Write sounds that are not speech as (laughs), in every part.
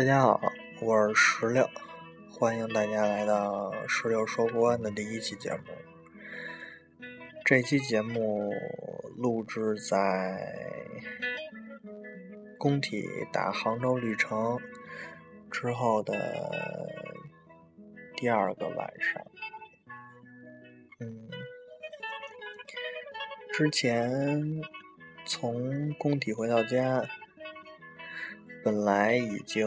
大家好，我是石榴，欢迎大家来到石榴说不完的第一期节目。这期节目录制在工体打杭州绿城之后的第二个晚上。嗯，之前从工体回到家。本来已经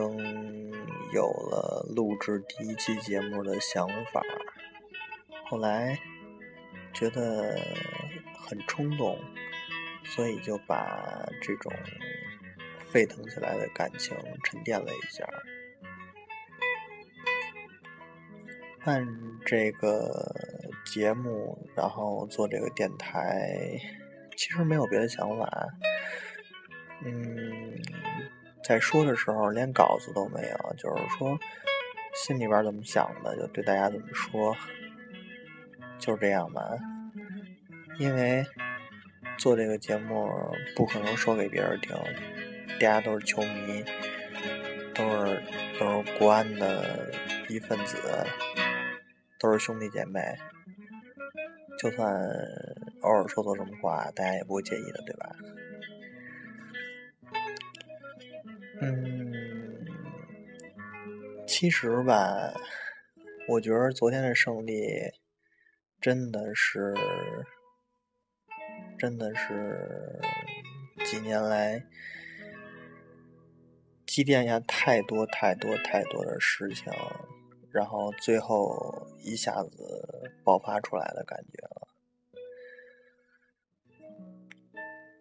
有了录制第一期节目的想法，后来觉得很冲动，所以就把这种沸腾起来的感情沉淀了一下。办这个节目，然后做这个电台，其实没有别的想法，嗯。在说的时候连稿子都没有，就是说心里边怎么想的就对大家怎么说，就是这样吧。因为做这个节目不可能说给别人听，大家都是球迷，都是都是国安的一份子，都是兄弟姐妹，就算偶尔说错什么话，大家也不会介意的，对吧？嗯，其实吧，我觉得昨天的胜利真的是，真的是几年来积淀下太多太多太多的事情，然后最后一下子爆发出来的感觉了。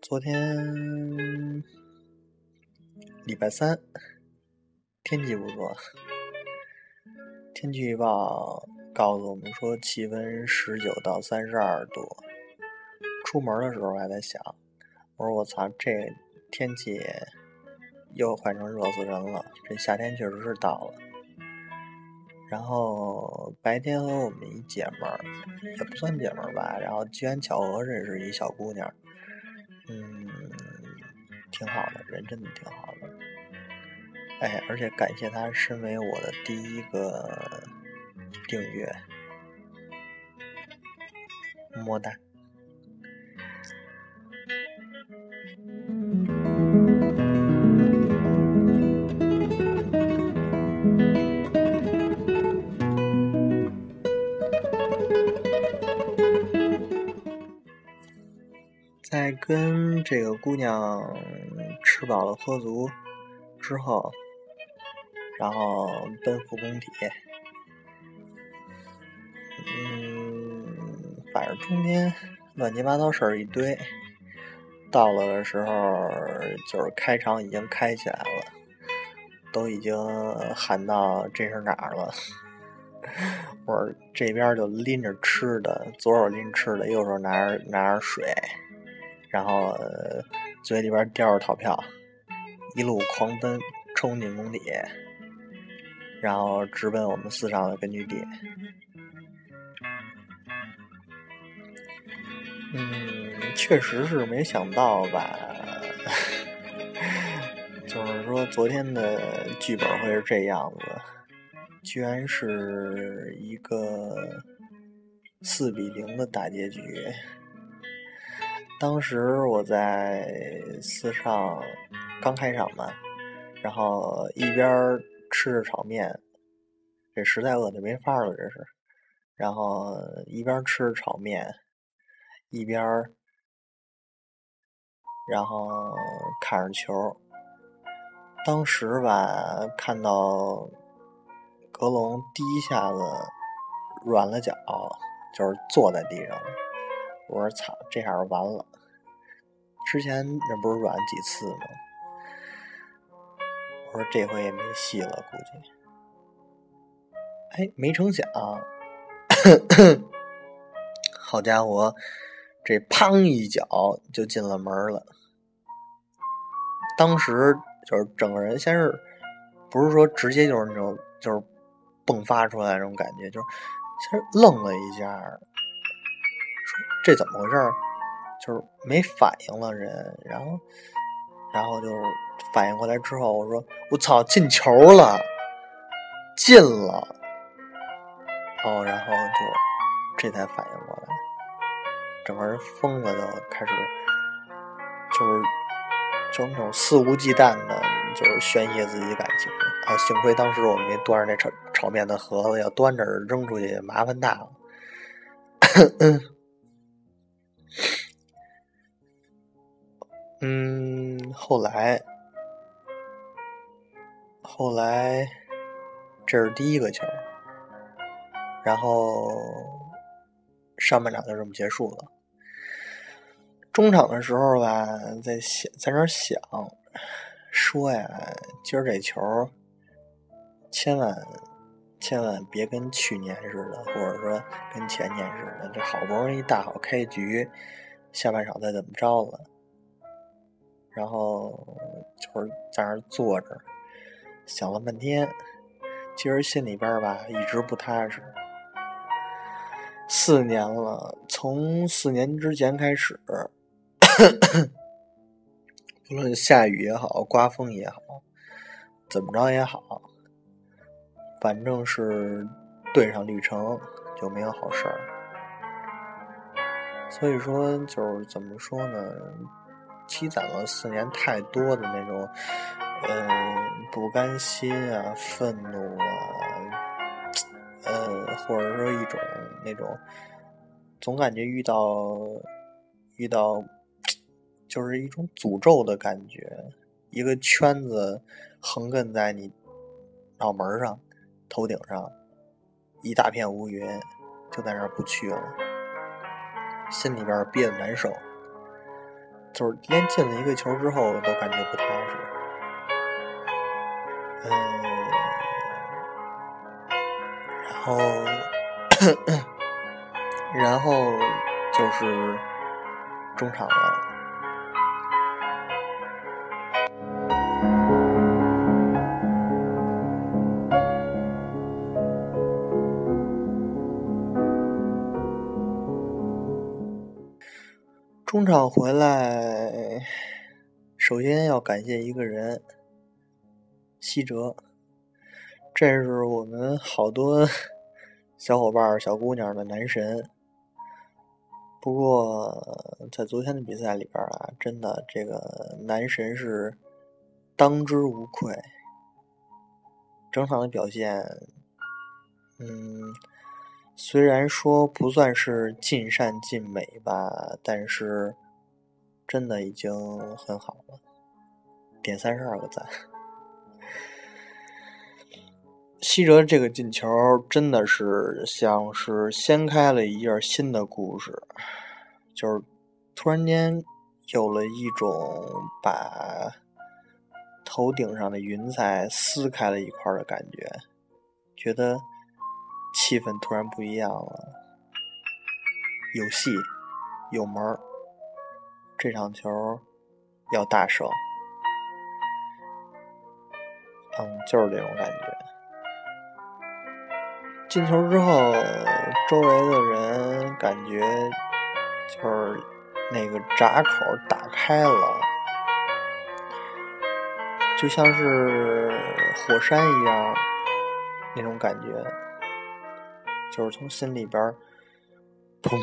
昨天。礼拜三，天气不错。天气预报告诉我们说，气温十九到三十二度。出门的时候还在想，我说我操，这天气又换成热死人了。这夏天确实是到了。然后白天和我们一姐们儿，也不算姐们儿吧，然后机缘巧合认识一小姑娘，嗯。挺好的，人真的挺好的。哎，而且感谢他身为我的第一个订阅，么哒。在跟这个姑娘吃饱了喝足之后，然后奔赴工体，嗯，反正中间乱七八糟事儿一堆。到了的时候，就是开场已经开起来了，都已经喊到这是哪儿了。(laughs) 我这边就拎着吃的，左手拎吃的，右手拿着拿着水。然后嘴里边叼着逃票，一路狂奔冲进工体，然后直奔我们四上的根据地。嗯，确实是没想到吧？(laughs) 就是说昨天的剧本会是这样子，居然是一个四比零的大结局。当时我在四上刚开场嘛，然后一边吃着炒面，这实在饿的没法了，这是。然后一边吃着炒面，一边然后看着球。当时吧，看到格隆第一下子软了脚，就是坐在地上。我说：“操，这下完了！之前那不是软几次吗？我说这回也没戏了，估计。哎，没成想，好家伙，这砰一脚就进了门了。当时就是整个人先是，不是说直接就是那种就是迸发出来那种感觉，就是先愣了一下。”说这怎么回事？就是没反应了人，然后，然后就反应过来之后，我说：“我操，进球了，进了！”哦，然后就这才反应过来，整个人疯了，都开始就是就那种肆无忌惮的，就是宣泄自己感情。啊，幸亏当时我没端着那炒炒面的盒子，要端着扔出去麻烦大了。(coughs) 嗯，后来，后来，这是第一个球，然后上半场就这么结束了。中场的时候吧，在想，在那想，说呀，今儿这球，千万千万别跟去年似的，或者说跟前年似的，这好不容易大好开局，下半场再怎么着了。然后就是在那坐着，想了半天，其实心里边吧一直不踏实。四年了，从四年之前开始，(coughs) 不论下雨也好，刮风也好，怎么着也好，反正是对上绿城就没有好事儿。所以说，就是怎么说呢？积攒了四年太多的那种，嗯，不甘心啊，愤怒啊，呃，或者说一种那种，总感觉遇到遇到，就是一种诅咒的感觉，一个圈子横亘在你脑门上、头顶上，一大片乌云就在那儿不去了，心里边憋得难受。就是连进了一个球之后都感觉不踏实，嗯，然后，然后就是中场了。中场回来，首先要感谢一个人，七哲。这是我们好多小伙伴、小姑娘的男神。不过，在昨天的比赛里边啊，真的这个男神是当之无愧。整场的表现，嗯。虽然说不算是尽善尽美吧，但是真的已经很好了，点三十二个赞。西哲这个进球真的是像是掀开了一页新的故事，就是突然间有了一种把头顶上的云彩撕开了一块的感觉，觉得。气氛突然不一样了，有戏，有门，这场球要大胜，嗯，就是这种感觉。进球之后，周围的人感觉就是那个闸口打开了，就像是火山一样那种感觉。就是从心里边砰，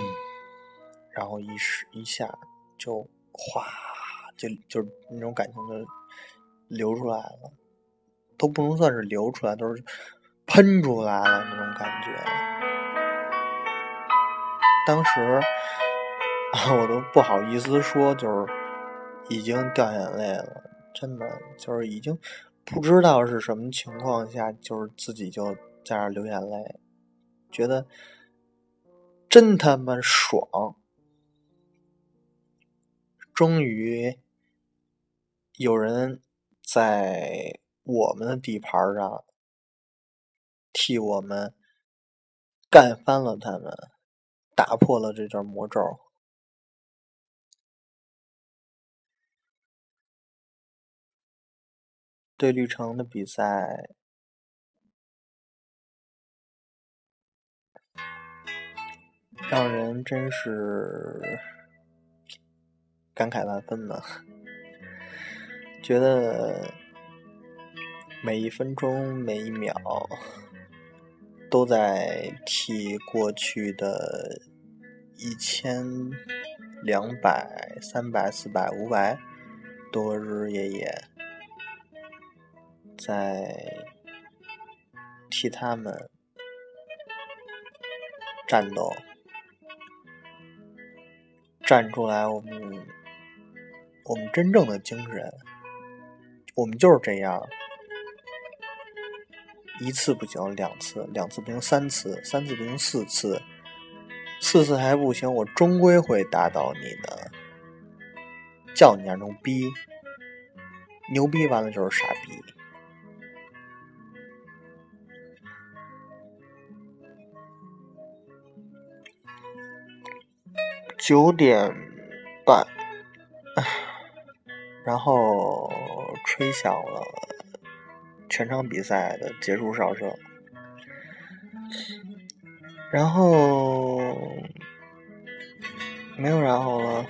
然后一时一下就哗，就就那种感情就流出来了，都不能算是流出来，都是喷出来了那种感觉。当时我都不好意思说，就是已经掉眼泪了，真的就是已经不知道是什么情况下，就是自己就在那流眼泪。觉得真他妈爽！终于有人在我们的地盘上替我们干翻了他们，打破了这段魔咒。对绿城的比赛。让人真是感慨万分呢。觉得每一分钟、每一秒都在替过去的一千两百、三百、四百、五百多日夜夜，在替他们战斗。站出来，我们我们真正的精神，我们就是这样，一次不行，两次，两次不行，三次，三次不行，四次，四次还不行，我终归会打倒你的，叫你点牛逼，牛逼完了就是傻逼。九点半，然后吹响了全场比赛的结束哨声，然后没有然后了，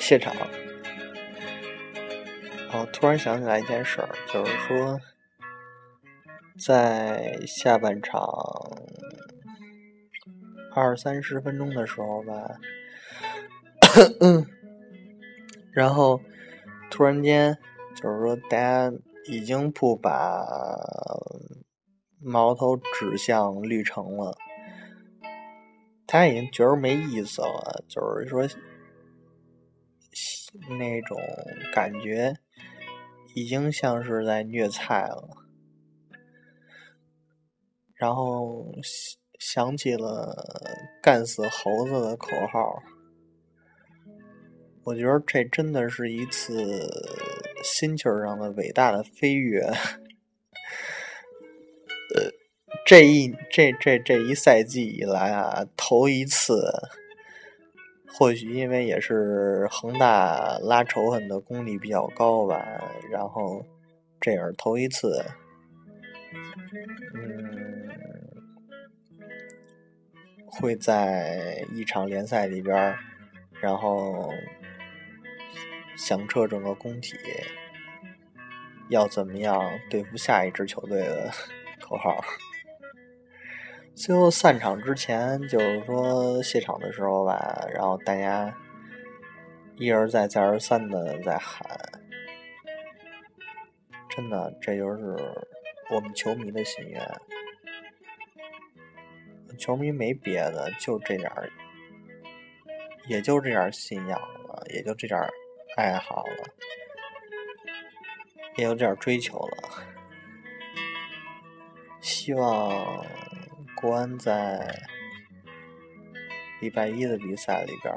谢场。哦，突然想起来一件事儿，就是说在下半场。二三十分钟的时候吧，(coughs) 然后突然间就是说，大家已经不把矛头指向绿城了，他已经觉得没意思了，就是说那种感觉已经像是在虐菜了，然后。想起了干死猴子的口号，我觉得这真的是一次心气儿上的伟大的飞跃。(laughs) 呃，这一这这这一赛季以来啊，头一次，或许因为也是恒大拉仇恨的功力比较高吧，然后这也是头一次，嗯。会在一场联赛里边，然后响彻整个工体，要怎么样对付下一支球队的 (laughs) 口号。最后散场之前，就是说谢场的时候吧，然后大家一而再、再而三的在喊，真的，这就是我们球迷的心愿。球迷没别的，就这点儿，也就这点儿信仰了，也就这点儿爱好了，也有点追求了。希望国安在礼拜一的比赛里边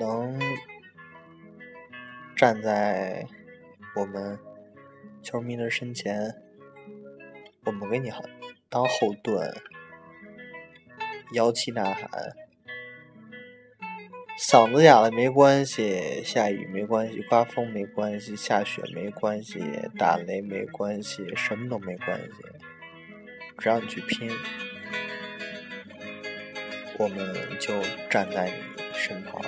能站在我们球迷的身前，我们给你当后盾。摇旗呐喊，嗓子哑了没关系，下雨没关系，刮风没关系，下雪没关系，打雷没关系，什么都没关系，只要你去拼，我们就站在你身旁。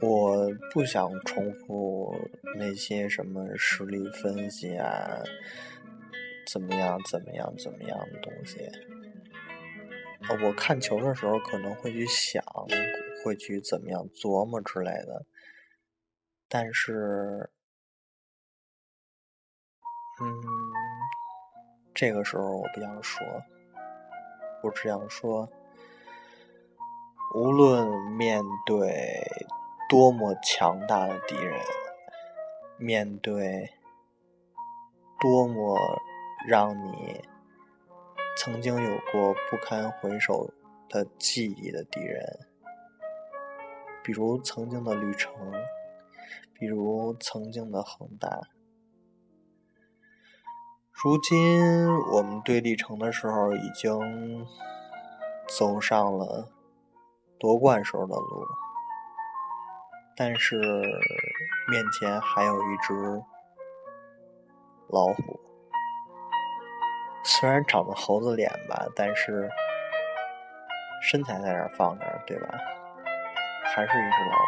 我不想重复那些什么实力分析啊。怎么样？怎么样？怎么样的东西？我看球的时候可能会去想，会去怎么样琢磨之类的。但是，嗯，这个时候我不想说，我只想说，无论面对多么强大的敌人，面对多么……让你曾经有过不堪回首的记忆的敌人，比如曾经的旅程，比如曾经的恒大。如今我们对历程的时候，已经走上了夺冠时候的路，但是面前还有一只老虎。虽然长得猴子脸吧，但是身材在那儿放着，对吧？还是一只老虎。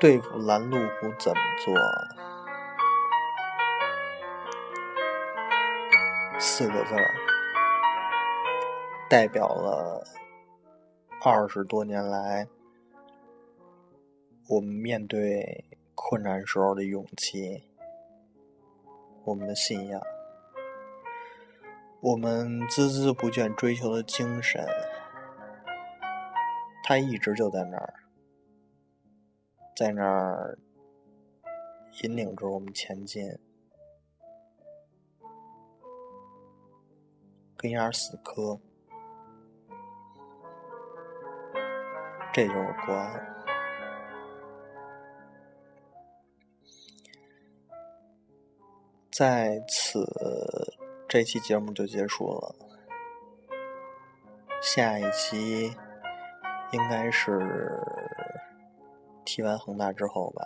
对付拦路虎怎么做？四个字儿，代表了二十多年来我们面对困难时候的勇气，我们的信仰，我们孜孜不倦追求的精神，它一直就在那儿，在那儿引领着我们前进。跟眼死磕，这就是国安。在此，这期节目就结束了。下一期应该是踢完恒大之后吧。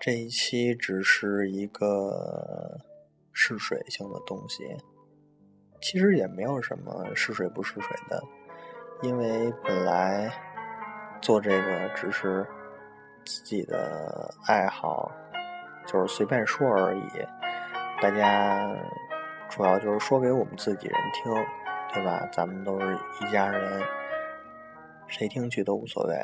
这一期只是一个。试水性的东西，其实也没有什么试水不试水的，因为本来做这个只是自己的爱好，就是随便说而已。大家主要就是说给我们自己人听，对吧？咱们都是一家人，谁听去都无所谓。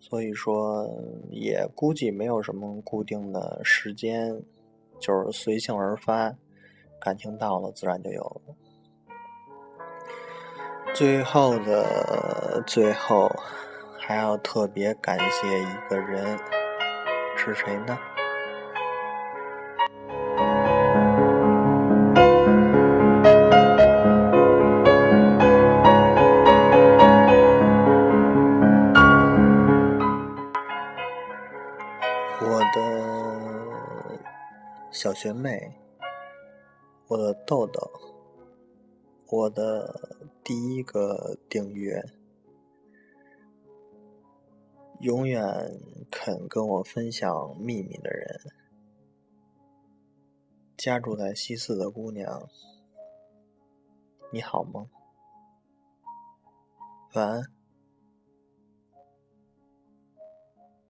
所以说，也估计没有什么固定的时间，就是随性而发，感情到了自然就有了。最后的最后，还要特别感谢一个人，是谁呢？小学妹，我的豆豆，我的第一个订阅，永远肯跟我分享秘密的人，家住在西四的姑娘，你好吗？晚安。